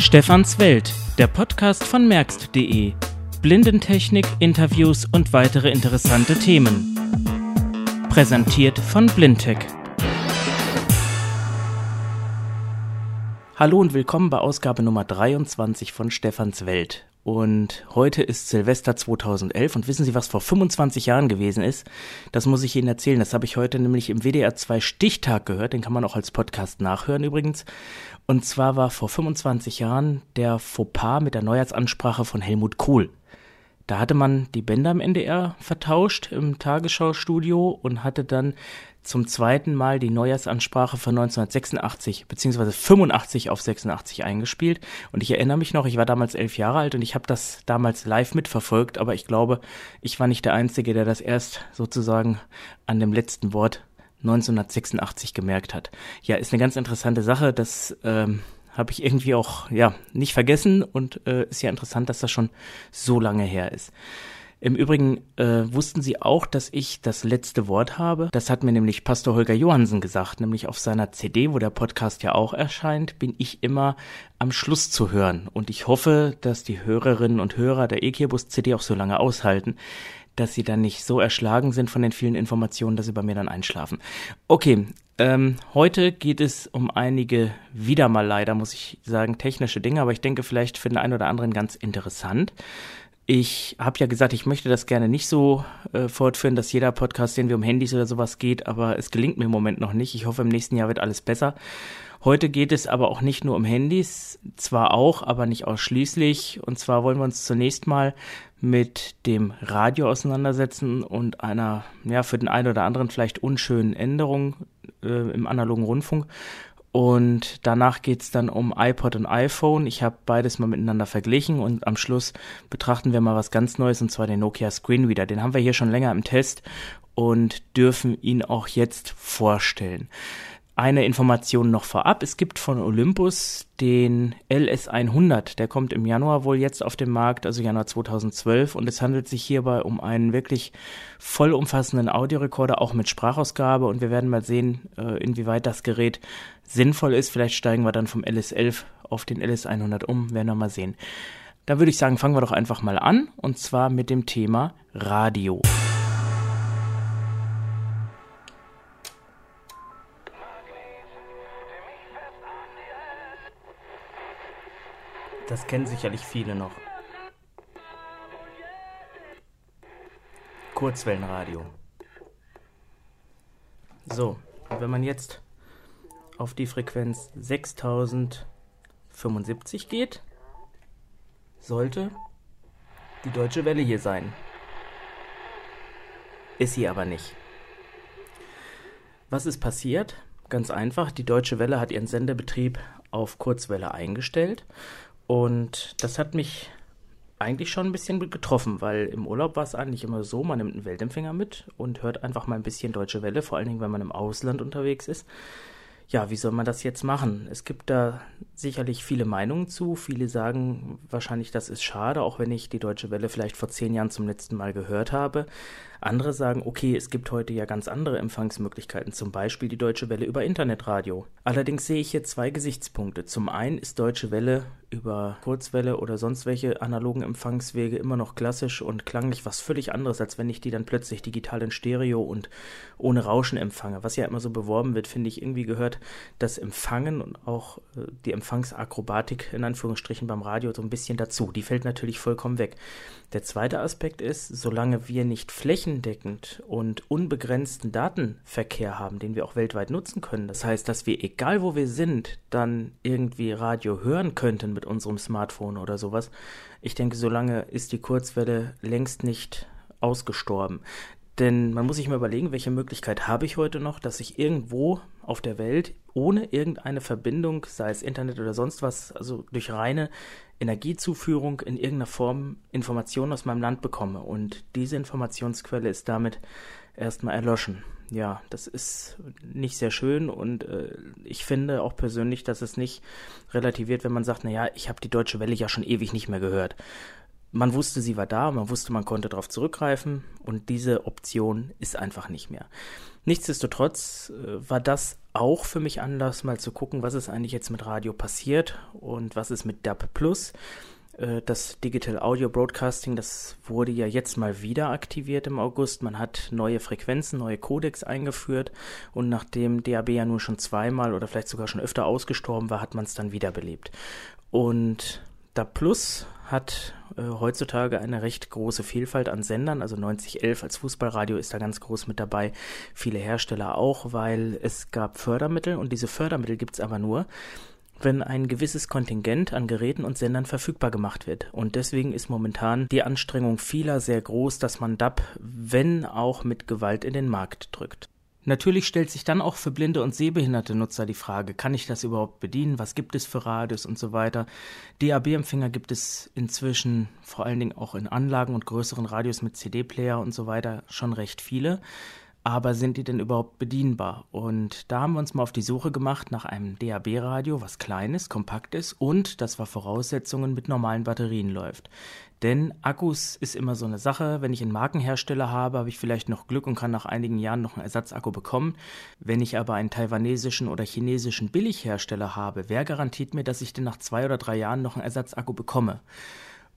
Stefans Welt, der Podcast von merkst.de. Blindentechnik, Interviews und weitere interessante Themen. Präsentiert von Blindtech. Hallo und willkommen bei Ausgabe Nummer 23 von Stefans Welt. Und heute ist Silvester 2011 und wissen Sie, was vor 25 Jahren gewesen ist? Das muss ich Ihnen erzählen. Das habe ich heute nämlich im WDR 2 Stichtag gehört. Den kann man auch als Podcast nachhören übrigens. Und zwar war vor 25 Jahren der Fauxpas mit der Neujahrsansprache von Helmut Kohl. Da hatte man die Bänder im NDR vertauscht im Tagesschau-Studio und hatte dann zum zweiten Mal die Neujahrsansprache von 1986 beziehungsweise 85 auf 86 eingespielt. Und ich erinnere mich noch, ich war damals elf Jahre alt und ich habe das damals live mitverfolgt, aber ich glaube, ich war nicht der Einzige, der das erst sozusagen an dem letzten Wort 1986 gemerkt hat. Ja, ist eine ganz interessante Sache. Das ähm, habe ich irgendwie auch ja nicht vergessen und äh, ist ja interessant, dass das schon so lange her ist. Im Übrigen äh, wussten Sie auch, dass ich das letzte Wort habe. Das hat mir nämlich Pastor Holger Johansen gesagt, nämlich auf seiner CD, wo der Podcast ja auch erscheint, bin ich immer am Schluss zu hören. Und ich hoffe, dass die Hörerinnen und Hörer der EKBus CD auch so lange aushalten, dass sie dann nicht so erschlagen sind von den vielen Informationen, dass sie bei mir dann einschlafen. Okay, ähm, heute geht es um einige, wieder mal leider, muss ich sagen, technische Dinge, aber ich denke vielleicht für den einen oder anderen ganz interessant. Ich habe ja gesagt, ich möchte das gerne nicht so äh, fortführen, dass jeder Podcast, den wir um Handys oder sowas geht, aber es gelingt mir im Moment noch nicht. Ich hoffe, im nächsten Jahr wird alles besser. Heute geht es aber auch nicht nur um Handys, zwar auch, aber nicht ausschließlich. Und zwar wollen wir uns zunächst mal mit dem Radio auseinandersetzen und einer, ja, für den einen oder anderen vielleicht unschönen Änderung äh, im analogen Rundfunk. Und danach geht's dann um iPod und iPhone. Ich habe beides mal miteinander verglichen und am Schluss betrachten wir mal was ganz Neues und zwar den Nokia Screenreader. Den haben wir hier schon länger im Test und dürfen ihn auch jetzt vorstellen. Eine Information noch vorab. Es gibt von Olympus den LS100. Der kommt im Januar wohl jetzt auf den Markt, also Januar 2012. Und es handelt sich hierbei um einen wirklich vollumfassenden Audiorekorder, auch mit Sprachausgabe. Und wir werden mal sehen, äh, inwieweit das Gerät sinnvoll ist. Vielleicht steigen wir dann vom LS11 auf den LS100 um. Werden wir mal sehen. Da würde ich sagen, fangen wir doch einfach mal an. Und zwar mit dem Thema Radio. Das kennen sicherlich viele noch. Kurzwellenradio. So, wenn man jetzt auf die Frequenz 6075 geht, sollte die deutsche Welle hier sein. Ist sie aber nicht. Was ist passiert? Ganz einfach, die Deutsche Welle hat ihren Sendebetrieb auf Kurzwelle eingestellt und das hat mich eigentlich schon ein bisschen getroffen, weil im Urlaub war es eigentlich immer so, man nimmt einen Weltempfänger mit und hört einfach mal ein bisschen deutsche Welle, vor allen Dingen, wenn man im Ausland unterwegs ist. Ja, wie soll man das jetzt machen? Es gibt da sicherlich viele Meinungen zu. Viele sagen wahrscheinlich, das ist schade, auch wenn ich die Deutsche Welle vielleicht vor zehn Jahren zum letzten Mal gehört habe. Andere sagen, okay, es gibt heute ja ganz andere Empfangsmöglichkeiten, zum Beispiel die Deutsche Welle über Internetradio. Allerdings sehe ich hier zwei Gesichtspunkte. Zum einen ist Deutsche Welle über Kurzwelle oder sonst welche analogen Empfangswege immer noch klassisch und klanglich was völlig anderes, als wenn ich die dann plötzlich digital in Stereo und ohne Rauschen empfange. Was ja immer so beworben wird, finde ich irgendwie gehört das Empfangen und auch äh, die Empfangsakrobatik in Anführungsstrichen beim Radio so ein bisschen dazu. Die fällt natürlich vollkommen weg. Der zweite Aspekt ist, solange wir nicht flächendeckend und unbegrenzten Datenverkehr haben, den wir auch weltweit nutzen können, das heißt, dass wir egal wo wir sind, dann irgendwie Radio hören könnten mit unserem Smartphone oder sowas, ich denke, solange ist die Kurzwelle längst nicht ausgestorben. Denn man muss sich mal überlegen, welche Möglichkeit habe ich heute noch, dass ich irgendwo auf der Welt ohne irgendeine Verbindung, sei es Internet oder sonst was, also durch reine Energiezuführung in irgendeiner Form Informationen aus meinem Land bekomme. Und diese Informationsquelle ist damit erstmal erloschen. Ja, das ist nicht sehr schön und äh, ich finde auch persönlich, dass es nicht relativiert, wenn man sagt, naja, ich habe die Deutsche Welle ja schon ewig nicht mehr gehört. Man wusste, sie war da, man wusste, man konnte darauf zurückgreifen und diese Option ist einfach nicht mehr. Nichtsdestotrotz äh, war das auch für mich Anlass, mal zu gucken, was ist eigentlich jetzt mit Radio passiert und was ist mit DAB Plus. Äh, das Digital Audio Broadcasting, das wurde ja jetzt mal wieder aktiviert im August. Man hat neue Frequenzen, neue Codecs eingeführt und nachdem DAB ja nur schon zweimal oder vielleicht sogar schon öfter ausgestorben war, hat man es dann wiederbelebt. Und DAB Plus hat äh, heutzutage eine recht große Vielfalt an Sendern. Also 9011 als Fußballradio ist da ganz groß mit dabei. Viele Hersteller auch, weil es gab Fördermittel und diese Fördermittel gibt es aber nur, wenn ein gewisses Kontingent an Geräten und Sendern verfügbar gemacht wird. Und deswegen ist momentan die Anstrengung vieler sehr groß, dass man DAB, wenn auch mit Gewalt in den Markt drückt. Natürlich stellt sich dann auch für blinde und sehbehinderte Nutzer die Frage, kann ich das überhaupt bedienen? Was gibt es für Radios und so weiter? DAB-Empfänger gibt es inzwischen vor allen Dingen auch in Anlagen und größeren Radios mit CD-Player und so weiter schon recht viele aber sind die denn überhaupt bedienbar? Und da haben wir uns mal auf die Suche gemacht nach einem DAB-Radio, was kleines, kompakt ist und das war Voraussetzungen mit normalen Batterien läuft. Denn Akkus ist immer so eine Sache. Wenn ich einen Markenhersteller habe, habe ich vielleicht noch Glück und kann nach einigen Jahren noch einen Ersatzakku bekommen. Wenn ich aber einen taiwanesischen oder chinesischen Billighersteller habe, wer garantiert mir, dass ich denn nach zwei oder drei Jahren noch einen Ersatzakku bekomme?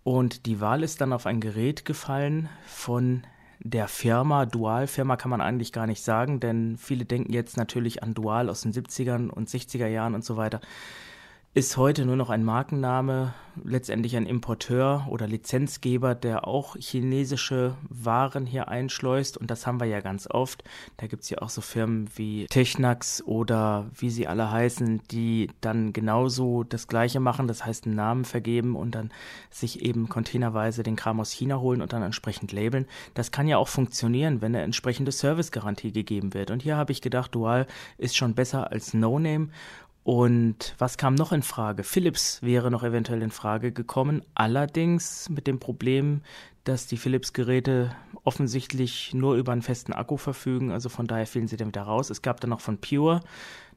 Und die Wahl ist dann auf ein Gerät gefallen von der Firma. Dual-Firma kann man eigentlich gar nicht sagen, denn viele denken jetzt natürlich an Dual aus den 70ern und 60er Jahren und so weiter ist heute nur noch ein Markenname, letztendlich ein Importeur oder Lizenzgeber, der auch chinesische Waren hier einschleust. Und das haben wir ja ganz oft. Da gibt's ja auch so Firmen wie Technax oder wie sie alle heißen, die dann genauso das Gleiche machen, das heißt einen Namen vergeben und dann sich eben containerweise den Kram aus China holen und dann entsprechend labeln. Das kann ja auch funktionieren, wenn eine entsprechende Servicegarantie gegeben wird. Und hier habe ich gedacht, Dual ist schon besser als No Name und was kam noch in Frage? Philips wäre noch eventuell in Frage gekommen, allerdings mit dem Problem, dass die Philips-Geräte offensichtlich nur über einen festen Akku verfügen, also von daher fielen sie dann wieder raus. Es gab dann noch von Pure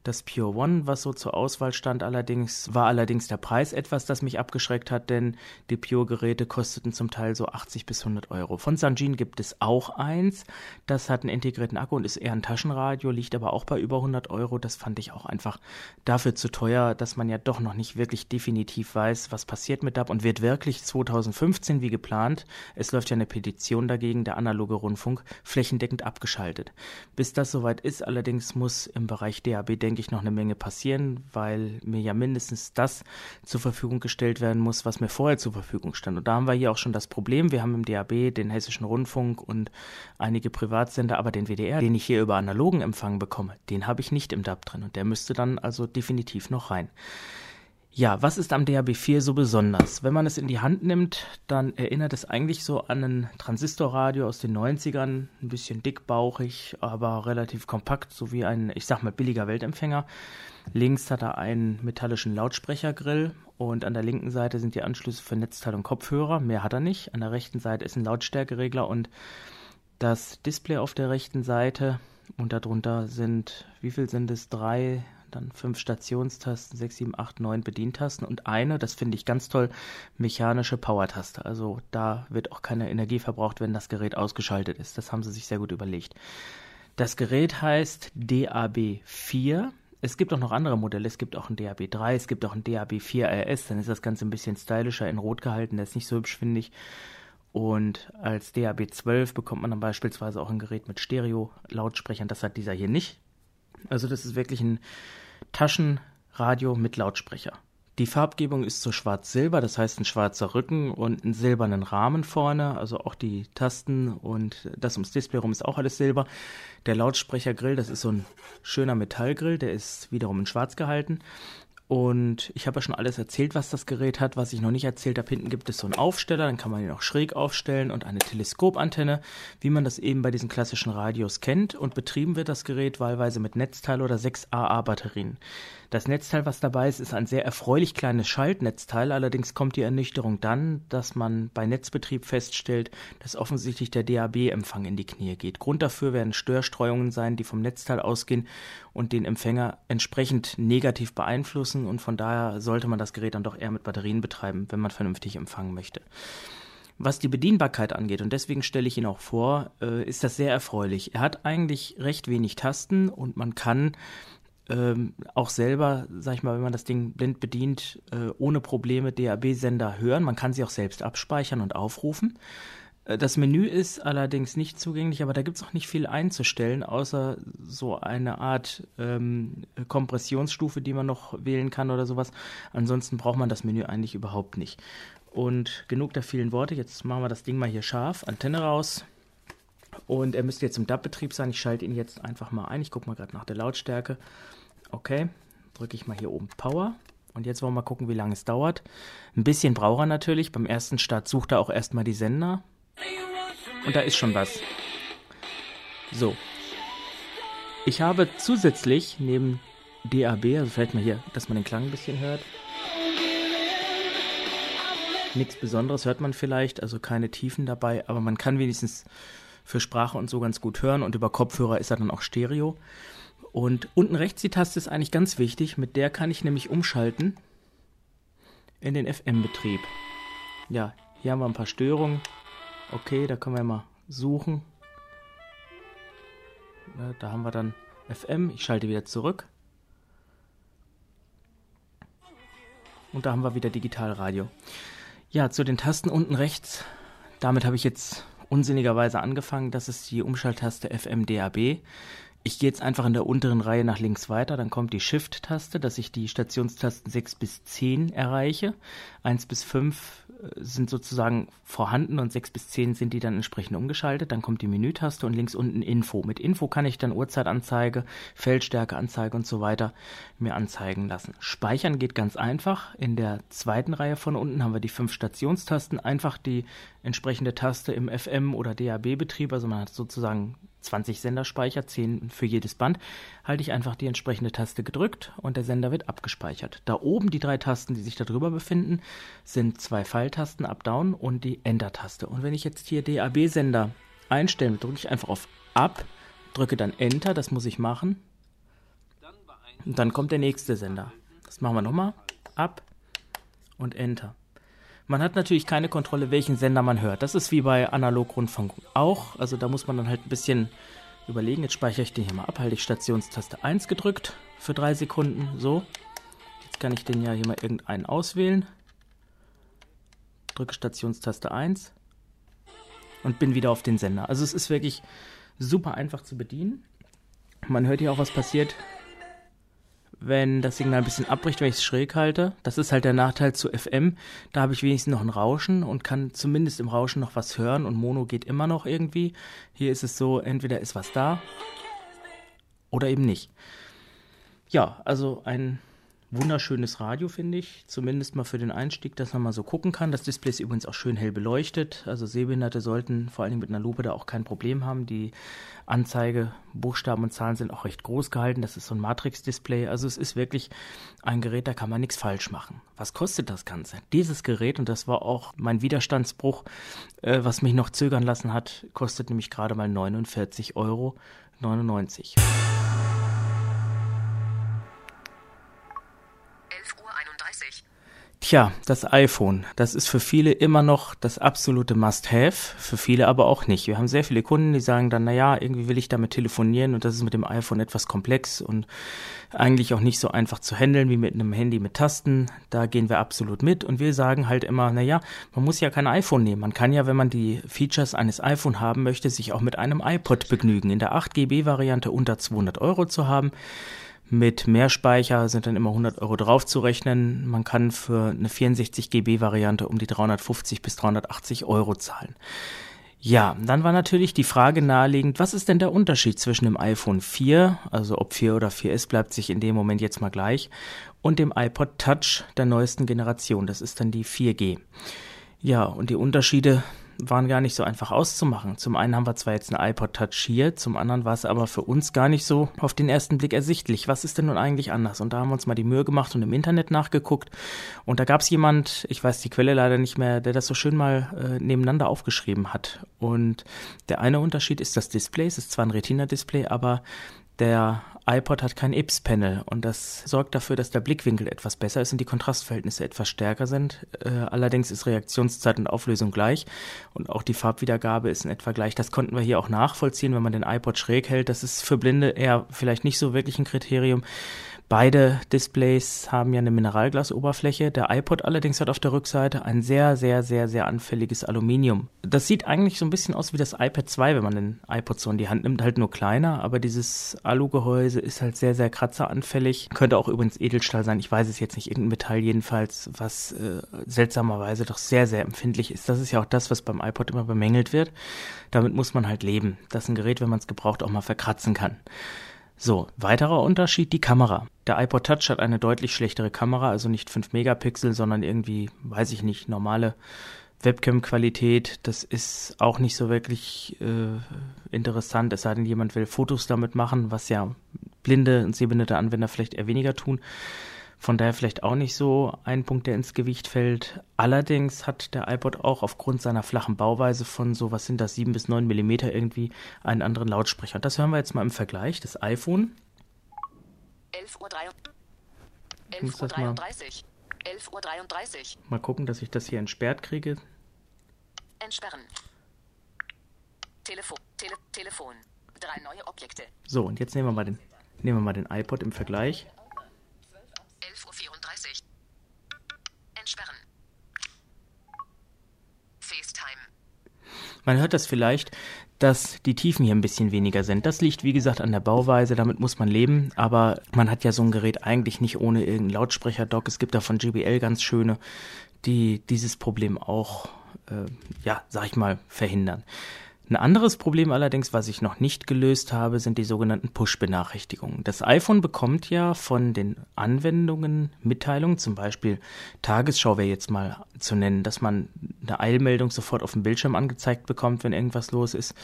das Pure One, was so zur Auswahl stand, allerdings war allerdings der Preis etwas, das mich abgeschreckt hat, denn die Pure-Geräte kosteten zum Teil so 80 bis 100 Euro. Von Sanjin gibt es auch eins, das hat einen integrierten Akku und ist eher ein Taschenradio, liegt aber auch bei über 100 Euro. Das fand ich auch einfach dafür zu teuer, dass man ja doch noch nicht wirklich definitiv weiß, was passiert mit DAB und wird wirklich 2015 wie geplant. Es läuft ja eine Petition dagegen, der analoge Rundfunk flächendeckend abgeschaltet. Bis das soweit ist, allerdings muss im Bereich DAB denke noch eine Menge passieren, weil mir ja mindestens das zur Verfügung gestellt werden muss, was mir vorher zur Verfügung stand. Und da haben wir hier auch schon das Problem. Wir haben im DAB den Hessischen Rundfunk und einige Privatsender, aber den WDR, den ich hier über analogen Empfang bekomme, den habe ich nicht im DAB drin. Und der müsste dann also definitiv noch rein. Ja, was ist am DAB4 so besonders? Wenn man es in die Hand nimmt, dann erinnert es eigentlich so an ein Transistorradio aus den 90ern, ein bisschen dickbauchig, aber relativ kompakt, so wie ein, ich sag mal, billiger Weltempfänger. Links hat er einen metallischen Lautsprechergrill und an der linken Seite sind die Anschlüsse für Netzteil und Kopfhörer. Mehr hat er nicht. An der rechten Seite ist ein Lautstärkeregler und das Display auf der rechten Seite und darunter sind, wie viel sind es? Drei dann fünf Stationstasten, sechs, sieben, acht, neun Bedientasten und eine, das finde ich ganz toll, mechanische Power-Taste. Also da wird auch keine Energie verbraucht, wenn das Gerät ausgeschaltet ist. Das haben sie sich sehr gut überlegt. Das Gerät heißt DAB4. Es gibt auch noch andere Modelle. Es gibt auch ein DAB3, es gibt auch ein DAB4 RS. Dann ist das Ganze ein bisschen stylischer in Rot gehalten. Das ist nicht so hübsch, finde ich. Und als DAB12 bekommt man dann beispielsweise auch ein Gerät mit Stereo-Lautsprechern. Das hat dieser hier nicht. Also das ist wirklich ein Taschenradio mit Lautsprecher. Die Farbgebung ist so schwarz-silber, das heißt ein schwarzer Rücken und einen silbernen Rahmen vorne, also auch die Tasten und das ums Display rum ist auch alles silber. Der Lautsprechergrill, das ist so ein schöner Metallgrill, der ist wiederum in schwarz gehalten und ich habe ja schon alles erzählt, was das Gerät hat. Was ich noch nicht erzählt habe, hinten gibt es so einen Aufsteller, dann kann man ihn auch schräg aufstellen und eine Teleskopantenne, wie man das eben bei diesen klassischen Radios kennt. Und betrieben wird das Gerät wahlweise mit Netzteil oder 6 AA-Batterien. Das Netzteil, was dabei ist, ist ein sehr erfreulich kleines Schaltnetzteil. Allerdings kommt die Ernüchterung dann, dass man bei Netzbetrieb feststellt, dass offensichtlich der DAB-Empfang in die Knie geht. Grund dafür werden Störstreuungen sein, die vom Netzteil ausgehen und den Empfänger entsprechend negativ beeinflussen. Und von daher sollte man das Gerät dann doch eher mit Batterien betreiben, wenn man vernünftig empfangen möchte. Was die Bedienbarkeit angeht, und deswegen stelle ich ihn auch vor, äh, ist das sehr erfreulich. Er hat eigentlich recht wenig Tasten und man kann ähm, auch selber, sag ich mal, wenn man das Ding blind bedient, äh, ohne Probleme DAB-Sender hören. Man kann sie auch selbst abspeichern und aufrufen. Äh, das Menü ist allerdings nicht zugänglich, aber da gibt es auch nicht viel einzustellen, außer so eine Art ähm, Kompressionsstufe, die man noch wählen kann oder sowas. Ansonsten braucht man das Menü eigentlich überhaupt nicht. Und genug der vielen Worte. Jetzt machen wir das Ding mal hier scharf. Antenne raus. Und er müsste jetzt im DAB-Betrieb sein. Ich schalte ihn jetzt einfach mal ein. Ich gucke mal gerade nach der Lautstärke. Okay, drücke ich mal hier oben Power. Und jetzt wollen wir mal gucken, wie lange es dauert. Ein bisschen braucht er natürlich. Beim ersten Start sucht er auch erstmal die Sender. Und da ist schon was. So. Ich habe zusätzlich neben DAB, also vielleicht mal hier, dass man den Klang ein bisschen hört, Nichts Besonderes hört man vielleicht, also keine Tiefen dabei, aber man kann wenigstens für Sprache und so ganz gut hören und über Kopfhörer ist er dann auch Stereo. Und unten rechts die Taste ist eigentlich ganz wichtig, mit der kann ich nämlich umschalten in den FM-Betrieb. Ja, hier haben wir ein paar Störungen. Okay, da können wir mal suchen. Ja, da haben wir dann FM. Ich schalte wieder zurück. Und da haben wir wieder Digitalradio. Ja, zu den Tasten unten rechts. Damit habe ich jetzt unsinnigerweise angefangen. Das ist die Umschalttaste FM DAB. Ich gehe jetzt einfach in der unteren Reihe nach links weiter, dann kommt die Shift-Taste, dass ich die Stationstasten 6 bis 10 erreiche. 1 bis 5 sind sozusagen vorhanden und 6 bis 10 sind die dann entsprechend umgeschaltet. Dann kommt die Menütaste und links unten Info. Mit Info kann ich dann Uhrzeitanzeige, Feldstärkeanzeige und so weiter mir anzeigen lassen. Speichern geht ganz einfach. In der zweiten Reihe von unten haben wir die fünf Stationstasten. Einfach die entsprechende Taste im FM- oder DAB-Betrieb. Also man hat sozusagen 20 Senderspeicher, 10 für jedes Band, halte ich einfach die entsprechende Taste gedrückt und der Sender wird abgespeichert. Da oben die drei Tasten, die sich darüber befinden, sind zwei Pfeiltasten Up-Down und die Enter-Taste. Und wenn ich jetzt hier DAB-Sender einstelle, drücke ich einfach auf Up, drücke dann Enter, das muss ich machen. Und dann kommt der nächste Sender. Das machen wir nochmal. Up und Enter. Man hat natürlich keine Kontrolle, welchen Sender man hört. Das ist wie bei Analogrundfunk auch. Also da muss man dann halt ein bisschen überlegen. Jetzt speichere ich den hier mal ab. Halte ich Stationstaste 1 gedrückt für drei Sekunden. So. Jetzt kann ich den ja hier mal irgendeinen auswählen. Drücke Stationstaste 1 und bin wieder auf den Sender. Also es ist wirklich super einfach zu bedienen. Man hört hier auch, was passiert, wenn das Signal ein bisschen abbricht, wenn ich es schräg halte. Das ist halt der Nachteil zu FM. Da habe ich wenigstens noch ein Rauschen und kann zumindest im Rauschen noch was hören und Mono geht immer noch irgendwie. Hier ist es so, entweder ist was da oder eben nicht. Ja, also ein wunderschönes Radio, finde ich. Zumindest mal für den Einstieg, dass man mal so gucken kann. Das Display ist übrigens auch schön hell beleuchtet. Also Sehbehinderte sollten vor allem mit einer Lupe da auch kein Problem haben. Die Anzeige, Buchstaben und Zahlen sind auch recht groß gehalten. Das ist so ein Matrix-Display. Also es ist wirklich ein Gerät, da kann man nichts falsch machen. Was kostet das Ganze? Dieses Gerät, und das war auch mein Widerstandsbruch, äh, was mich noch zögern lassen hat, kostet nämlich gerade mal 49,99 Euro. Tja, das iPhone, das ist für viele immer noch das absolute Must-Have, für viele aber auch nicht. Wir haben sehr viele Kunden, die sagen dann, naja, irgendwie will ich damit telefonieren und das ist mit dem iPhone etwas komplex und eigentlich auch nicht so einfach zu handeln wie mit einem Handy mit Tasten. Da gehen wir absolut mit und wir sagen halt immer, naja, man muss ja kein iPhone nehmen. Man kann ja, wenn man die Features eines iPhone haben möchte, sich auch mit einem iPod begnügen. In der 8 GB Variante unter 200 Euro zu haben mit Mehrspeicher sind dann immer 100 Euro draufzurechnen. Man kann für eine 64 GB Variante um die 350 bis 380 Euro zahlen. Ja, dann war natürlich die Frage naheliegend, was ist denn der Unterschied zwischen dem iPhone 4, also ob 4 oder 4S bleibt sich in dem Moment jetzt mal gleich, und dem iPod Touch der neuesten Generation, das ist dann die 4G. Ja, und die Unterschiede waren gar nicht so einfach auszumachen. Zum einen haben wir zwar jetzt eine iPod Touch hier, zum anderen war es aber für uns gar nicht so auf den ersten Blick ersichtlich. Was ist denn nun eigentlich anders? Und da haben wir uns mal die Mühe gemacht und im Internet nachgeguckt. Und da gab es jemand, ich weiß die Quelle leider nicht mehr, der das so schön mal äh, nebeneinander aufgeschrieben hat. Und der eine Unterschied ist das Display. Es ist zwar ein Retina-Display, aber der iPod hat kein IPS-Panel und das sorgt dafür, dass der Blickwinkel etwas besser ist und die Kontrastverhältnisse etwas stärker sind. Äh, allerdings ist Reaktionszeit und Auflösung gleich und auch die Farbwiedergabe ist in etwa gleich. Das konnten wir hier auch nachvollziehen, wenn man den iPod schräg hält. Das ist für Blinde eher vielleicht nicht so wirklich ein Kriterium. Beide Displays haben ja eine Mineralglasoberfläche. Der iPod allerdings hat auf der Rückseite ein sehr, sehr, sehr, sehr anfälliges Aluminium. Das sieht eigentlich so ein bisschen aus wie das iPad 2, wenn man den iPod so in die Hand nimmt, halt nur kleiner, aber dieses Alugehäuse ist halt sehr, sehr kratzeranfällig. Könnte auch übrigens Edelstahl sein, ich weiß es jetzt nicht, irgendein Metall jedenfalls, was äh, seltsamerweise doch sehr, sehr empfindlich ist. Das ist ja auch das, was beim iPod immer bemängelt wird. Damit muss man halt leben, dass ein Gerät, wenn man es gebraucht, auch mal verkratzen kann. So, weiterer Unterschied, die Kamera. Der iPod Touch hat eine deutlich schlechtere Kamera, also nicht 5 Megapixel, sondern irgendwie, weiß ich nicht, normale Webcam-Qualität. Das ist auch nicht so wirklich äh, interessant, es sei denn, jemand will Fotos damit machen, was ja blinde und sehbehinderte Anwender vielleicht eher weniger tun. Von daher vielleicht auch nicht so ein Punkt, der ins Gewicht fällt. Allerdings hat der iPod auch aufgrund seiner flachen Bauweise von so, was sind das, 7 bis 9 Millimeter irgendwie einen anderen Lautsprecher. Und das hören wir jetzt mal im Vergleich. Das iPhone. 11.33 Uhr. 11 Uhr 11.33 Uhr. 33. Mal gucken, dass ich das hier entsperrt kriege. Entsperren. Telefon. Tele Telefon. Drei neue Objekte. So, und jetzt nehmen wir mal den, nehmen wir mal den iPod im Vergleich. Man hört das vielleicht, dass die Tiefen hier ein bisschen weniger sind. Das liegt, wie gesagt, an der Bauweise, damit muss man leben, aber man hat ja so ein Gerät eigentlich nicht ohne irgendeinen Lautsprecher-Dock. Es gibt da von JBL ganz schöne, die dieses Problem auch, äh, ja, sag ich mal, verhindern. Ein anderes Problem allerdings, was ich noch nicht gelöst habe, sind die sogenannten Push-Benachrichtigungen. Das iPhone bekommt ja von den Anwendungen Mitteilungen, zum Beispiel Tagesschau wäre jetzt mal zu nennen, dass man eine Eilmeldung sofort auf dem Bildschirm angezeigt bekommt, wenn irgendwas los ist.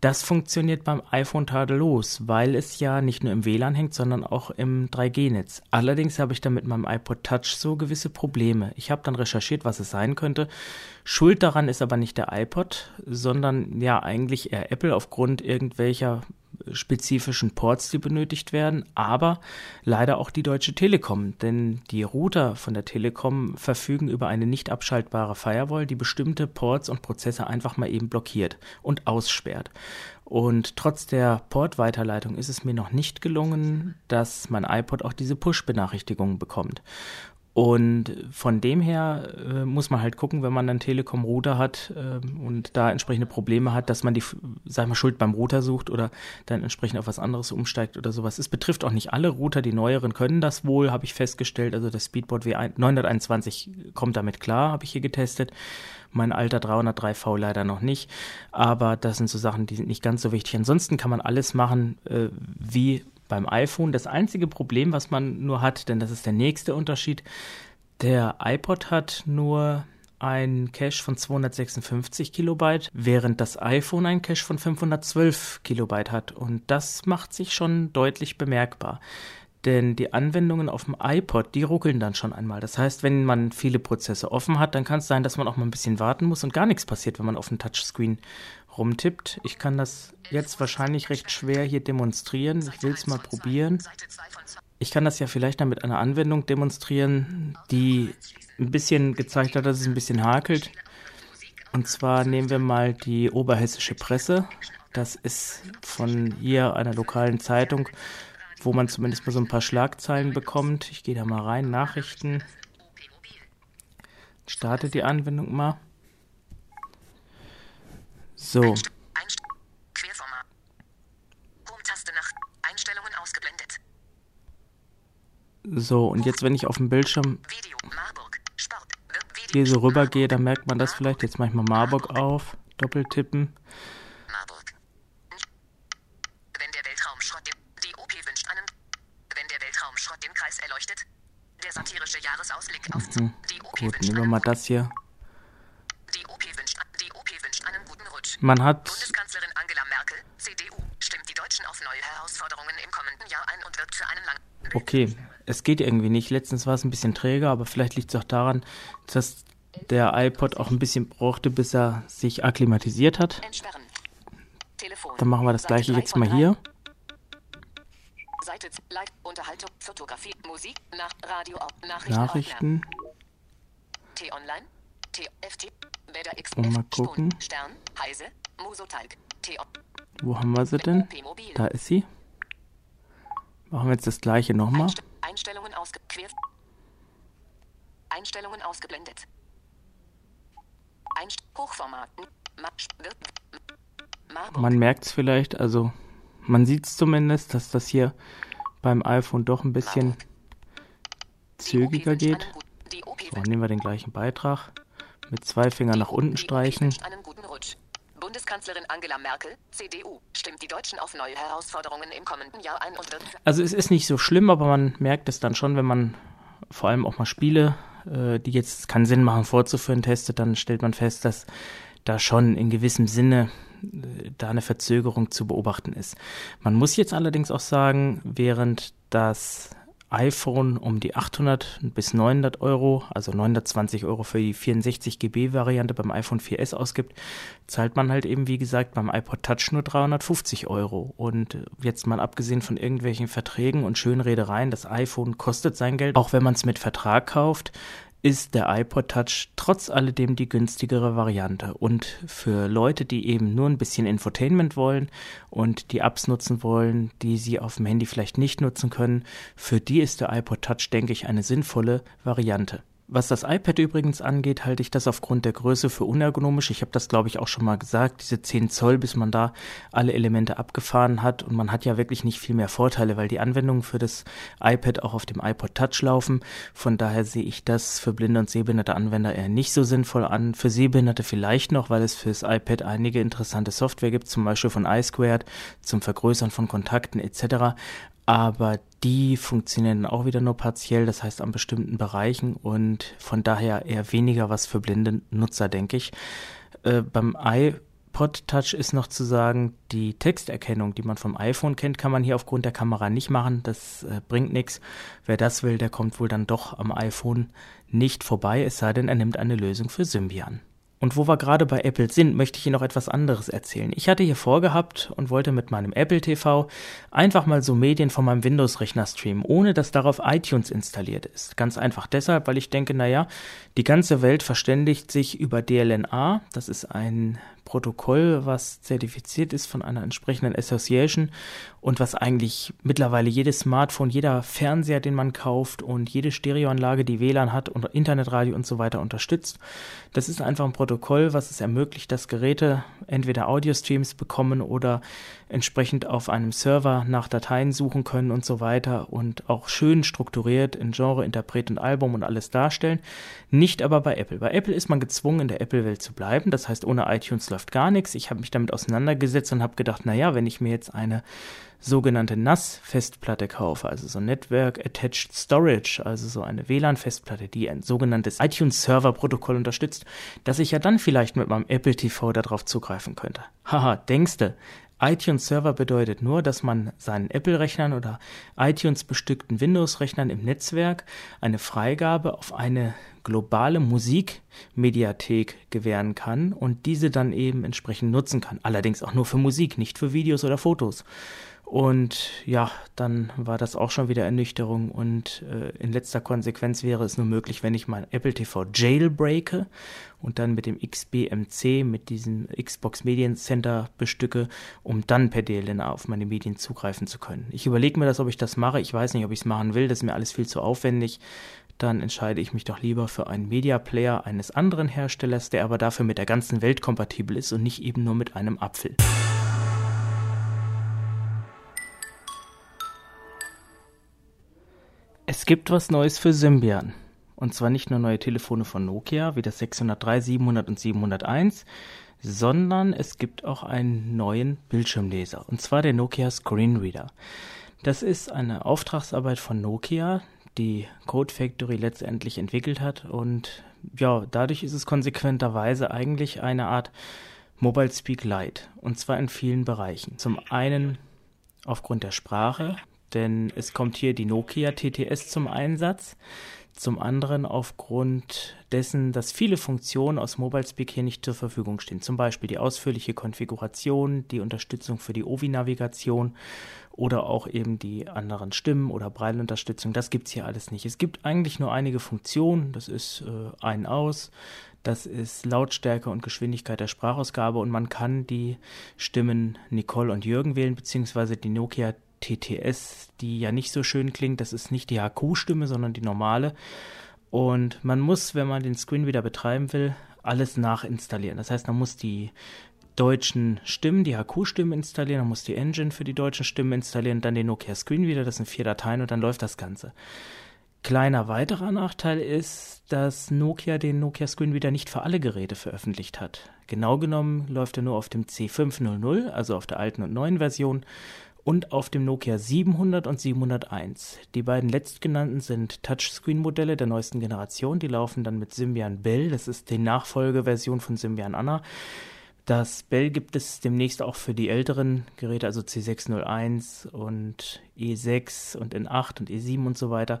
Das funktioniert beim iPhone tadellos, weil es ja nicht nur im WLAN hängt, sondern auch im 3G-Netz. Allerdings habe ich da mit meinem iPod Touch so gewisse Probleme. Ich habe dann recherchiert, was es sein könnte. Schuld daran ist aber nicht der iPod, sondern ja eigentlich eher Apple aufgrund irgendwelcher spezifischen Ports, die benötigt werden, aber leider auch die Deutsche Telekom, denn die Router von der Telekom verfügen über eine nicht abschaltbare Firewall, die bestimmte Ports und Prozesse einfach mal eben blockiert und aussperrt. Und trotz der Portweiterleitung ist es mir noch nicht gelungen, dass mein iPod auch diese Push-Benachrichtigungen bekommt. Und von dem her äh, muss man halt gucken, wenn man einen Telekom-Router hat äh, und da entsprechende Probleme hat, dass man die, sag mal, Schuld beim Router sucht oder dann entsprechend auf was anderes umsteigt oder sowas. Es betrifft auch nicht alle Router, die neueren können das wohl, habe ich festgestellt. Also das Speedboard W921 kommt damit klar, habe ich hier getestet. Mein alter 303V leider noch nicht. Aber das sind so Sachen, die sind nicht ganz so wichtig. Ansonsten kann man alles machen, äh, wie beim iPhone. Das einzige Problem, was man nur hat, denn das ist der nächste Unterschied, der iPod hat nur ein Cache von 256 Kilobyte, während das iPhone ein Cache von 512 Kilobyte hat. Und das macht sich schon deutlich bemerkbar. Denn die Anwendungen auf dem iPod, die ruckeln dann schon einmal. Das heißt, wenn man viele Prozesse offen hat, dann kann es sein, dass man auch mal ein bisschen warten muss und gar nichts passiert, wenn man auf dem Touchscreen rumtippt. Ich kann das jetzt wahrscheinlich recht schwer hier demonstrieren. Ich will es mal probieren. Ich kann das ja vielleicht dann mit einer Anwendung demonstrieren, die ein bisschen gezeigt hat, dass es ein bisschen hakelt. Und zwar nehmen wir mal die Oberhessische Presse. Das ist von hier einer lokalen Zeitung, wo man zumindest mal so ein paar Schlagzeilen bekommt. Ich gehe da mal rein, Nachrichten. Starte die Anwendung mal. So. Querformat. Home-Taste nach Einstellungen ausgeblendet. So, und jetzt, wenn ich auf dem Bildschirm hier so rüber gehe, dann merkt man das vielleicht. Jetzt mache ich mal Marburg auf, doppeltippen. Marburg. Wenn der Weltraumschrott den, die OP wünscht einen, wenn der Weltraumschrott den Kreis erleuchtet, der satirische Jahresausblick auf mhm. die OP Gut, nehmen wir mal das hier. Man hat. Bundeskanzlerin Angela Merkel, CDU, stimmt die Deutschen auf neue Herausforderungen im kommenden Jahr ein und wirbt für einen langen. Okay, es geht irgendwie nicht. Letztens war es ein bisschen träger, aber vielleicht liegt es auch daran, dass der iPod auch ein bisschen brauchte, bis er sich akklimatisiert hat. Dann machen wir das gleiche jetzt mal hier. Seite Like, Unterhaltung, Fotografie, Musik, nach Radio, Nachrichten. Nachrichten. T-Online, TFT, und mal gucken. Stern, Heise, Musotalk, T Wo haben wir sie denn? Da ist sie. Machen wir jetzt das gleiche nochmal. Einstellungen, ausge Einstellungen ausgeblendet. Einst Hochformat. Man merkt es vielleicht, also man sieht es zumindest, dass das hier beim iPhone doch ein bisschen zügiger geht. So, nehmen wir den gleichen Beitrag. Mit zwei Fingern nach unten streichen. Bundeskanzlerin Angela Merkel, CDU, stimmt die Deutschen auf neue Herausforderungen im kommenden Jahr ein und wird. Also es ist nicht so schlimm, aber man merkt es dann schon, wenn man vor allem auch mal Spiele, äh, die jetzt keinen Sinn machen vorzuführen, testet, dann stellt man fest, dass da schon in gewissem Sinne äh, da eine Verzögerung zu beobachten ist. Man muss jetzt allerdings auch sagen, während das iPhone um die 800 bis 900 Euro, also 920 Euro für die 64 GB Variante beim iPhone 4S ausgibt, zahlt man halt eben, wie gesagt, beim iPod Touch nur 350 Euro. Und jetzt mal abgesehen von irgendwelchen Verträgen und Schönredereien, das iPhone kostet sein Geld, auch wenn man es mit Vertrag kauft ist der iPod Touch trotz alledem die günstigere Variante. Und für Leute, die eben nur ein bisschen Infotainment wollen und die Apps nutzen wollen, die sie auf dem Handy vielleicht nicht nutzen können, für die ist der iPod Touch, denke ich, eine sinnvolle Variante. Was das iPad übrigens angeht, halte ich das aufgrund der Größe für unergonomisch. Ich habe das, glaube ich, auch schon mal gesagt, diese 10 Zoll, bis man da alle Elemente abgefahren hat. Und man hat ja wirklich nicht viel mehr Vorteile, weil die Anwendungen für das iPad auch auf dem iPod Touch laufen. Von daher sehe ich das für blinde und sehbehinderte Anwender eher nicht so sinnvoll an. Für Sehbehinderte vielleicht noch, weil es fürs iPad einige interessante Software gibt, zum Beispiel von iSquared zum Vergrößern von Kontakten etc aber die funktionieren auch wieder nur partiell, das heißt an bestimmten Bereichen und von daher eher weniger was für blinde Nutzer, denke ich. Äh, beim iPod Touch ist noch zu sagen, die Texterkennung, die man vom iPhone kennt, kann man hier aufgrund der Kamera nicht machen. Das äh, bringt nichts. Wer das will, der kommt wohl dann doch am iPhone nicht vorbei, es sei denn, er nimmt eine Lösung für Symbian. Und wo wir gerade bei Apple sind, möchte ich Ihnen noch etwas anderes erzählen. Ich hatte hier vorgehabt und wollte mit meinem Apple TV einfach mal so Medien von meinem Windows-Rechner streamen, ohne dass darauf iTunes installiert ist. Ganz einfach deshalb, weil ich denke, naja, die ganze Welt verständigt sich über DLNA. Das ist ein Protokoll, was zertifiziert ist von einer entsprechenden Association und was eigentlich mittlerweile jedes Smartphone, jeder Fernseher, den man kauft und jede Stereoanlage, die WLAN hat und Internetradio und so weiter unterstützt. Das ist einfach ein Protokoll, was es ermöglicht, dass Geräte entweder Audio-Streams bekommen oder entsprechend auf einem Server nach Dateien suchen können und so weiter und auch schön strukturiert in Genre, Interpret und Album und alles darstellen. Nicht aber bei Apple. Bei Apple ist man gezwungen, in der Apple-Welt zu bleiben. Das heißt, ohne iTunes läuft gar nichts. Ich habe mich damit auseinandergesetzt und habe gedacht, naja, wenn ich mir jetzt eine sogenannte NAS-Festplatte kaufe, also so Network Attached Storage, also so eine WLAN-Festplatte, die ein sogenanntes iTunes-Server-Protokoll unterstützt, dass ich ja dann vielleicht mit meinem Apple TV darauf zugreifen könnte. Haha, denkste, iTunes Server bedeutet nur, dass man seinen Apple-Rechnern oder iTunes bestückten Windows-Rechnern im Netzwerk eine Freigabe auf eine globale Musikmediathek gewähren kann und diese dann eben entsprechend nutzen kann. Allerdings auch nur für Musik, nicht für Videos oder Fotos. Und ja, dann war das auch schon wieder Ernüchterung und äh, in letzter Konsequenz wäre es nur möglich, wenn ich mein Apple TV jailbreake und dann mit dem XBMC, mit diesem Xbox Medien Center bestücke, um dann per DLNA auf meine Medien zugreifen zu können. Ich überlege mir das, ob ich das mache. Ich weiß nicht, ob ich es machen will. Das ist mir alles viel zu aufwendig. Dann entscheide ich mich doch lieber für einen Media Player eines anderen Herstellers, der aber dafür mit der ganzen Welt kompatibel ist und nicht eben nur mit einem Apfel. Es gibt was Neues für Symbian. Und zwar nicht nur neue Telefone von Nokia, wie das 603, 700 und 701, sondern es gibt auch einen neuen Bildschirmleser. Und zwar der Nokia Screen Reader. Das ist eine Auftragsarbeit von Nokia, die Code Factory letztendlich entwickelt hat. Und ja, dadurch ist es konsequenterweise eigentlich eine Art Mobile Speak Lite. Und zwar in vielen Bereichen. Zum einen aufgrund der Sprache, denn es kommt hier die Nokia TTS zum Einsatz. zum anderen aufgrund dessen, dass viele Funktionen aus MobileSpeak hier nicht zur Verfügung stehen. Zum Beispiel die ausführliche Konfiguration, die Unterstützung für die OVI-Navigation oder auch eben die anderen Stimmen oder Braille-Unterstützung. Das gibt es hier alles nicht. Es gibt eigentlich nur einige Funktionen. Das ist äh, ein aus. Das ist Lautstärke und Geschwindigkeit der Sprachausgabe und man kann die Stimmen Nicole und Jürgen wählen, beziehungsweise die Nokia TTS, die ja nicht so schön klingt. Das ist nicht die HQ-Stimme, sondern die normale. Und man muss, wenn man den Screen wieder betreiben will, alles nachinstallieren. Das heißt, man muss die deutschen Stimmen, die HQ-Stimmen installieren, man muss die Engine für die deutschen Stimmen installieren, dann den Nokia Screen wieder, das sind vier Dateien und dann läuft das Ganze. Kleiner weiterer Nachteil ist, dass Nokia den Nokia Screen wieder nicht für alle Geräte veröffentlicht hat. Genau genommen läuft er nur auf dem C500, also auf der alten und neuen Version und auf dem Nokia 700 und 701. Die beiden letztgenannten sind Touchscreen-Modelle der neuesten Generation. Die laufen dann mit Symbian Bell, das ist die Nachfolgeversion von Symbian Anna. Das Bell gibt es demnächst auch für die älteren Geräte, also C601 und E6 und N8 und E7 und so weiter.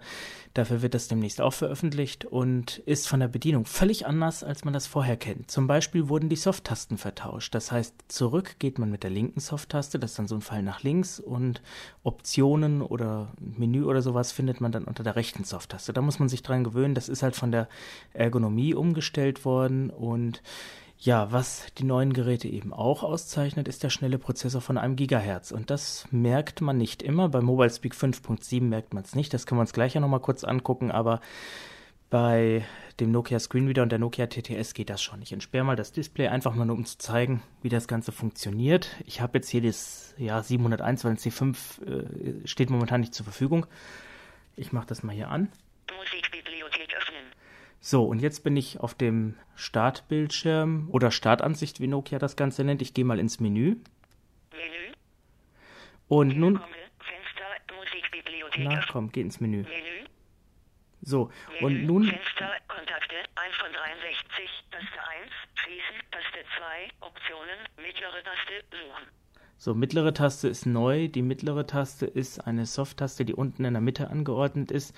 Dafür wird das demnächst auch veröffentlicht und ist von der Bedienung völlig anders, als man das vorher kennt. Zum Beispiel wurden die Soft-Tasten vertauscht. Das heißt, zurück geht man mit der linken Soft-Taste, das ist dann so ein Fall nach links und Optionen oder Menü oder sowas findet man dann unter der rechten Soft-Taste. Da muss man sich dran gewöhnen. Das ist halt von der Ergonomie umgestellt worden und ja, was die neuen Geräte eben auch auszeichnet, ist der schnelle Prozessor von einem Gigahertz. Und das merkt man nicht immer. Bei Mobile Speak 5.7 merkt man es nicht. Das können wir uns gleich ja nochmal kurz angucken. Aber bei dem Nokia Screenreader und der Nokia TTS geht das schon. Ich entsperre mal das Display einfach mal nur, um zu zeigen, wie das Ganze funktioniert. Ich habe jetzt hier das ja, 701, weil ein C5 äh, steht momentan nicht zur Verfügung. Ich mache das mal hier an. Öffnen. So, und jetzt bin ich auf dem Startbildschirm oder Startansicht, wie Nokia das Ganze nennt. Ich gehe mal ins Menü. Menü. Und nun. Fenster, Na komm, geh ins Menü. Menü. So, Menü, und nun. Fenster, Kontakte, 1 von 63, Taste 1, schließen, Taste 2, Optionen, mittlere Taste, suchen. So, mittlere Taste ist neu. Die mittlere Taste ist eine Soft-Taste, die unten in der Mitte angeordnet ist.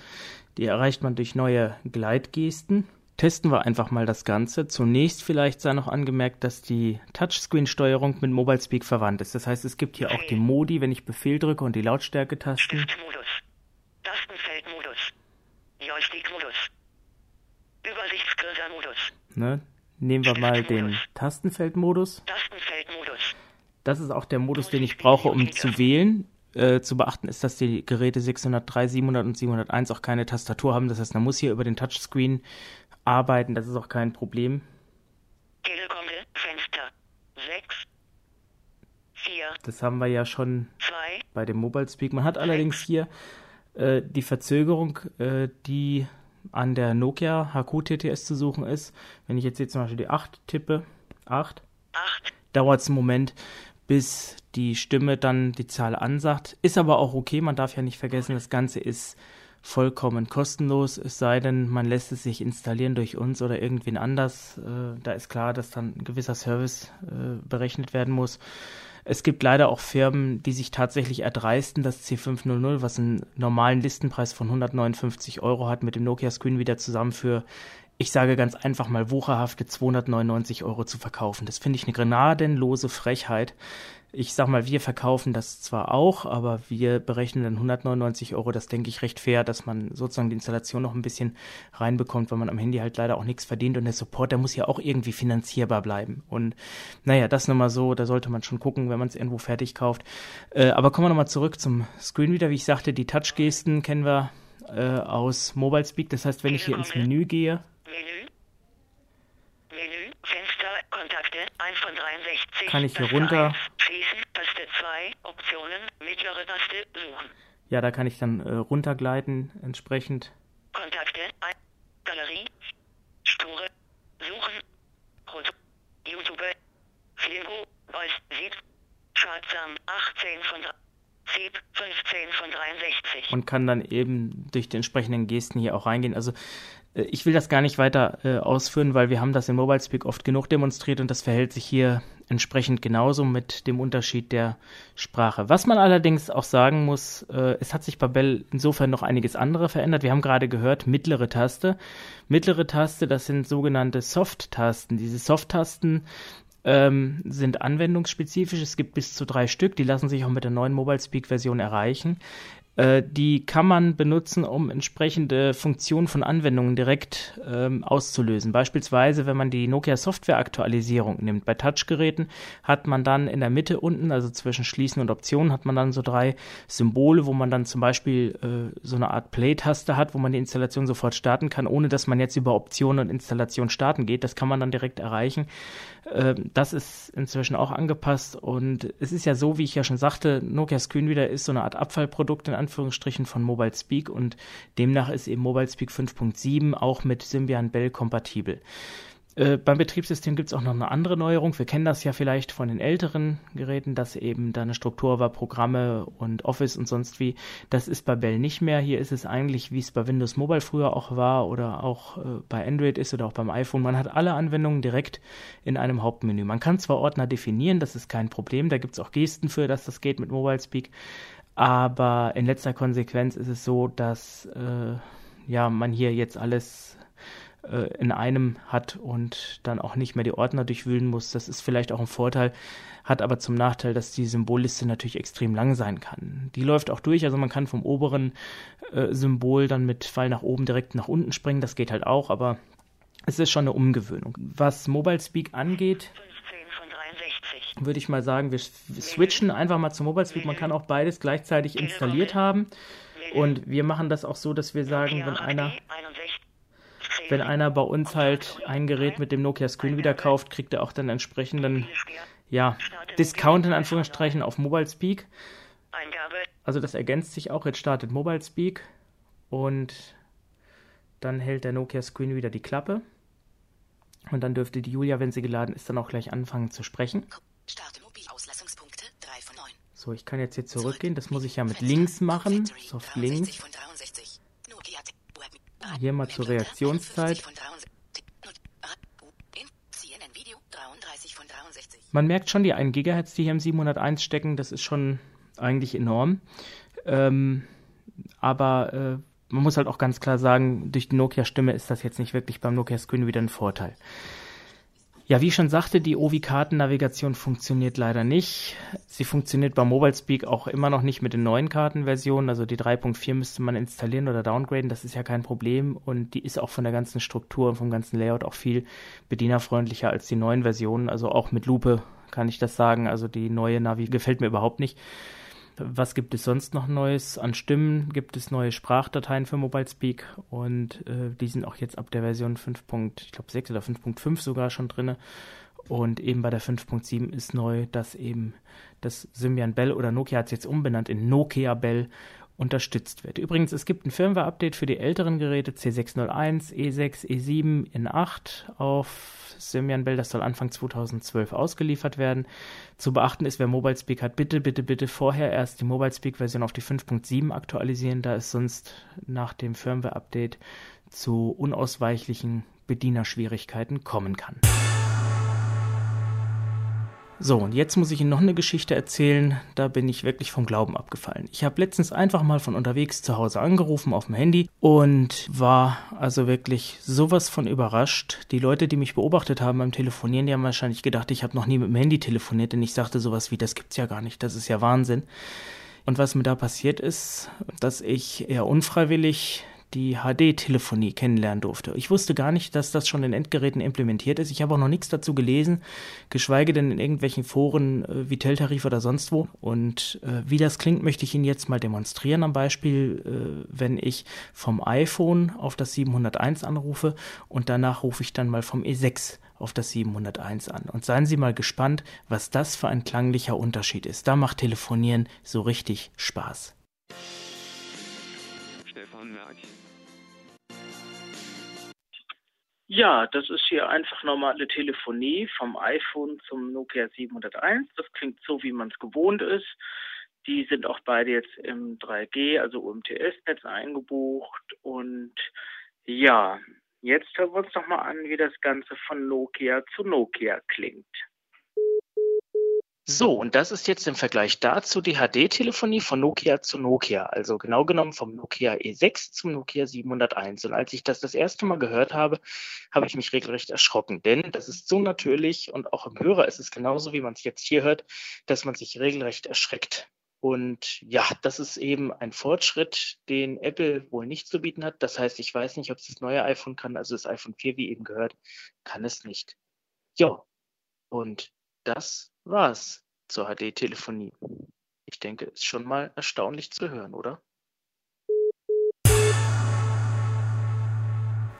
Die erreicht man durch neue Gleitgesten. Testen wir einfach mal das Ganze. Zunächst vielleicht sei noch angemerkt, dass die Touchscreen-Steuerung mit Mobile Speak verwandt ist. Das heißt, es gibt hier auch die Modi, wenn ich Befehl drücke und die Lautstärke-Tasten. Stiftmodus. Tastenfeldmodus. Joystick-Modus. Übersichtscursor-Modus. Ne? Nehmen wir mal den Tastenfeldmodus. Tastenfeldmodus. Das ist auch der Modus, den ich brauche, um zu wählen. Äh, zu beachten ist, dass die Geräte 603, 700 und 701 auch keine Tastatur haben. Das heißt, man muss hier über den Touchscreen arbeiten. Das ist auch kein Problem. Telekom Fenster 6 4 Das haben wir ja schon 2, bei dem Mobile Speak. Man hat 6, allerdings hier äh, die Verzögerung, äh, die an der Nokia HQ TTS zu suchen ist. Wenn ich jetzt hier zum Beispiel die 8 tippe, 8, 8. dauert es einen Moment, bis die Stimme dann die Zahl ansagt. Ist aber auch okay, man darf ja nicht vergessen, das Ganze ist vollkommen kostenlos, es sei denn, man lässt es sich installieren durch uns oder irgendwen anders. Äh, da ist klar, dass dann ein gewisser Service äh, berechnet werden muss. Es gibt leider auch Firmen, die sich tatsächlich erdreisten, das C500, was einen normalen Listenpreis von 159 Euro hat, mit dem Nokia Screen wieder zusammen für ich sage ganz einfach mal, wucherhafte 299 Euro zu verkaufen. Das finde ich eine gnadenlose Frechheit. Ich sag mal, wir verkaufen das zwar auch, aber wir berechnen dann 199 Euro. Das denke ich recht fair, dass man sozusagen die Installation noch ein bisschen reinbekommt, weil man am Handy halt leider auch nichts verdient und der Support, der muss ja auch irgendwie finanzierbar bleiben. Und naja, das nochmal so, da sollte man schon gucken, wenn man es irgendwo fertig kauft. Äh, aber kommen wir nochmal zurück zum Screenreader. Wie ich sagte, die Touch-Gesten kennen wir äh, aus Mobile Speak. Das heißt, wenn ich hier ins Menü gehe, Menü. Menü. Fenster. Kontakte. 1 von 63. Kann ich hier runter. 1, schließen. Taste 2. Optionen. Mittlere Taste. Suchen. Ja, da kann ich dann äh, runtergleiten entsprechend. Kontakte. Galerie. Sture. Suchen. YouTube. Filmo. Voice. Sieb. Chartsam. 18 von 15 von 63. Und kann dann eben durch die entsprechenden Gesten hier auch reingehen. Also ich will das gar nicht weiter äh, ausführen, weil wir haben das in Mobile Speak oft genug demonstriert und das verhält sich hier entsprechend genauso mit dem Unterschied der Sprache. Was man allerdings auch sagen muss, äh, es hat sich bei Bell insofern noch einiges andere verändert. Wir haben gerade gehört, mittlere Taste. Mittlere Taste, das sind sogenannte Soft-Tasten. Diese Soft-Tasten ähm, sind anwendungsspezifisch. Es gibt bis zu drei Stück. Die lassen sich auch mit der neuen Mobile Speak Version erreichen. Äh, die kann man benutzen, um entsprechende Funktionen von Anwendungen direkt ähm, auszulösen. Beispielsweise, wenn man die Nokia Software Aktualisierung nimmt. Bei Touchgeräten hat man dann in der Mitte unten, also zwischen Schließen und Optionen, hat man dann so drei Symbole, wo man dann zum Beispiel äh, so eine Art Play-Taste hat, wo man die Installation sofort starten kann, ohne dass man jetzt über Optionen und Installation starten geht. Das kann man dann direkt erreichen. Ähm, das ist inzwischen auch angepasst und es ist ja so, wie ich ja schon sagte, Nokia Screenreader ist so eine Art Abfallprodukt in Anführungsstrichen von Mobile Speak und demnach ist eben Mobile Speak 5.7 auch mit Symbian Bell kompatibel. Äh, beim Betriebssystem gibt es auch noch eine andere Neuerung. Wir kennen das ja vielleicht von den älteren Geräten, dass eben da eine Struktur war, Programme und Office und sonst wie. Das ist bei Bell nicht mehr. Hier ist es eigentlich, wie es bei Windows Mobile früher auch war oder auch äh, bei Android ist oder auch beim iPhone. Man hat alle Anwendungen direkt in einem Hauptmenü. Man kann zwar Ordner definieren, das ist kein Problem. Da gibt es auch Gesten für, dass das geht mit Mobile Speak. Aber in letzter Konsequenz ist es so, dass äh, ja man hier jetzt alles äh, in einem hat und dann auch nicht mehr die Ordner durchwühlen muss. Das ist vielleicht auch ein Vorteil, hat aber zum Nachteil, dass die Symbolliste natürlich extrem lang sein kann. Die läuft auch durch, also man kann vom oberen äh, Symbol dann mit Pfeil nach oben direkt nach unten springen, das geht halt auch, aber es ist schon eine Umgewöhnung. Was Mobile Speak angeht, würde ich mal sagen, wir switchen einfach mal zu Mobile Speak. Man kann auch beides gleichzeitig installiert haben. Und wir machen das auch so, dass wir sagen, wenn einer wenn einer bei uns halt ein Gerät mit dem Nokia Screen wieder kauft, kriegt er auch dann entsprechenden ja, Discount in Anführungsstrichen auf Mobile Speak. Also das ergänzt sich auch. Jetzt startet Mobile Speak und dann hält der Nokia Screen wieder die Klappe. Und dann dürfte die Julia, wenn sie geladen ist, dann auch gleich anfangen zu sprechen. Starte Mobilauslassungspunkte 3 von 9. So, ich kann jetzt hier zurückgehen. Das muss ich ja mit links machen. Soft links. Hier mal zur Reaktionszeit. Man merkt schon, die 1 GHz, die hier im 701 stecken, das ist schon eigentlich enorm. Ähm, aber äh, man muss halt auch ganz klar sagen, durch die Nokia-Stimme ist das jetzt nicht wirklich beim Nokia Screen wieder ein Vorteil. Ja, wie ich schon sagte, die Ovi-Kartennavigation funktioniert leider nicht. Sie funktioniert bei Mobile Speak auch immer noch nicht mit den neuen Kartenversionen. Also die 3.4 müsste man installieren oder downgraden, das ist ja kein Problem. Und die ist auch von der ganzen Struktur und vom ganzen Layout auch viel bedienerfreundlicher als die neuen Versionen. Also auch mit Lupe kann ich das sagen. Also die neue Navi gefällt mir überhaupt nicht. Was gibt es sonst noch Neues? An Stimmen gibt es neue Sprachdateien für Mobile Speak und äh, die sind auch jetzt ab der Version 5. ich glaube 6 oder 5.5 sogar schon drin. Und eben bei der 5.7 ist neu, dass eben das Symbian Bell oder Nokia hat es jetzt umbenannt in Nokia Bell unterstützt wird. Übrigens, es gibt ein Firmware-Update für die älteren Geräte C601, E6, E7, N8 auf Symbian Bell. Das soll Anfang 2012 ausgeliefert werden. Zu beachten ist, wer Mobile Speak hat, bitte, bitte, bitte vorher erst die Mobile Speak Version auf die 5.7 aktualisieren, da es sonst nach dem Firmware-Update zu unausweichlichen Bedienerschwierigkeiten kommen kann. So, und jetzt muss ich Ihnen noch eine Geschichte erzählen. Da bin ich wirklich vom Glauben abgefallen. Ich habe letztens einfach mal von unterwegs zu Hause angerufen auf dem Handy und war also wirklich sowas von überrascht. Die Leute, die mich beobachtet haben beim Telefonieren, die haben wahrscheinlich gedacht, ich habe noch nie mit dem Handy telefoniert, denn ich sagte sowas wie, das gibt's ja gar nicht, das ist ja Wahnsinn. Und was mir da passiert ist, dass ich eher unfreiwillig die HD-Telefonie kennenlernen durfte. Ich wusste gar nicht, dass das schon in Endgeräten implementiert ist. Ich habe auch noch nichts dazu gelesen, geschweige denn in irgendwelchen Foren äh, wie Teltarif oder sonst wo. Und äh, wie das klingt, möchte ich Ihnen jetzt mal demonstrieren am Beispiel, äh, wenn ich vom iPhone auf das 701 anrufe und danach rufe ich dann mal vom E6 auf das 701 an. Und seien Sie mal gespannt, was das für ein klanglicher Unterschied ist. Da macht Telefonieren so richtig Spaß. Ja, das ist hier einfach normale Telefonie vom iPhone zum Nokia 701. Das klingt so, wie man es gewohnt ist. Die sind auch beide jetzt im 3G, also UMTS-Netz eingebucht. Und ja, Jetzt hören wir uns doch mal an, wie das Ganze von Nokia zu Nokia klingt. So, und das ist jetzt im Vergleich dazu die HD-Telefonie von Nokia zu Nokia, also genau genommen vom Nokia E6 zum Nokia 701. Und als ich das das erste Mal gehört habe, habe ich mich regelrecht erschrocken, denn das ist so natürlich und auch im Hörer ist es genauso, wie man es jetzt hier hört, dass man sich regelrecht erschreckt. Und ja, das ist eben ein Fortschritt, den Apple wohl nicht zu bieten hat. Das heißt, ich weiß nicht, ob es das neue iPhone kann. Also das iPhone 4, wie eben gehört, kann es nicht. Ja, und das war's zur HD-Telefonie. Ich denke, ist schon mal erstaunlich zu hören, oder?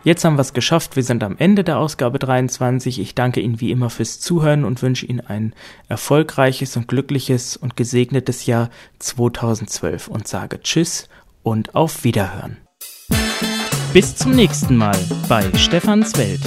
Jetzt haben wir es geschafft. Wir sind am Ende der Ausgabe 23. Ich danke Ihnen wie immer fürs Zuhören und wünsche Ihnen ein erfolgreiches und glückliches und gesegnetes Jahr 2012 und sage Tschüss und auf Wiederhören. Bis zum nächsten Mal bei Stefans Welt.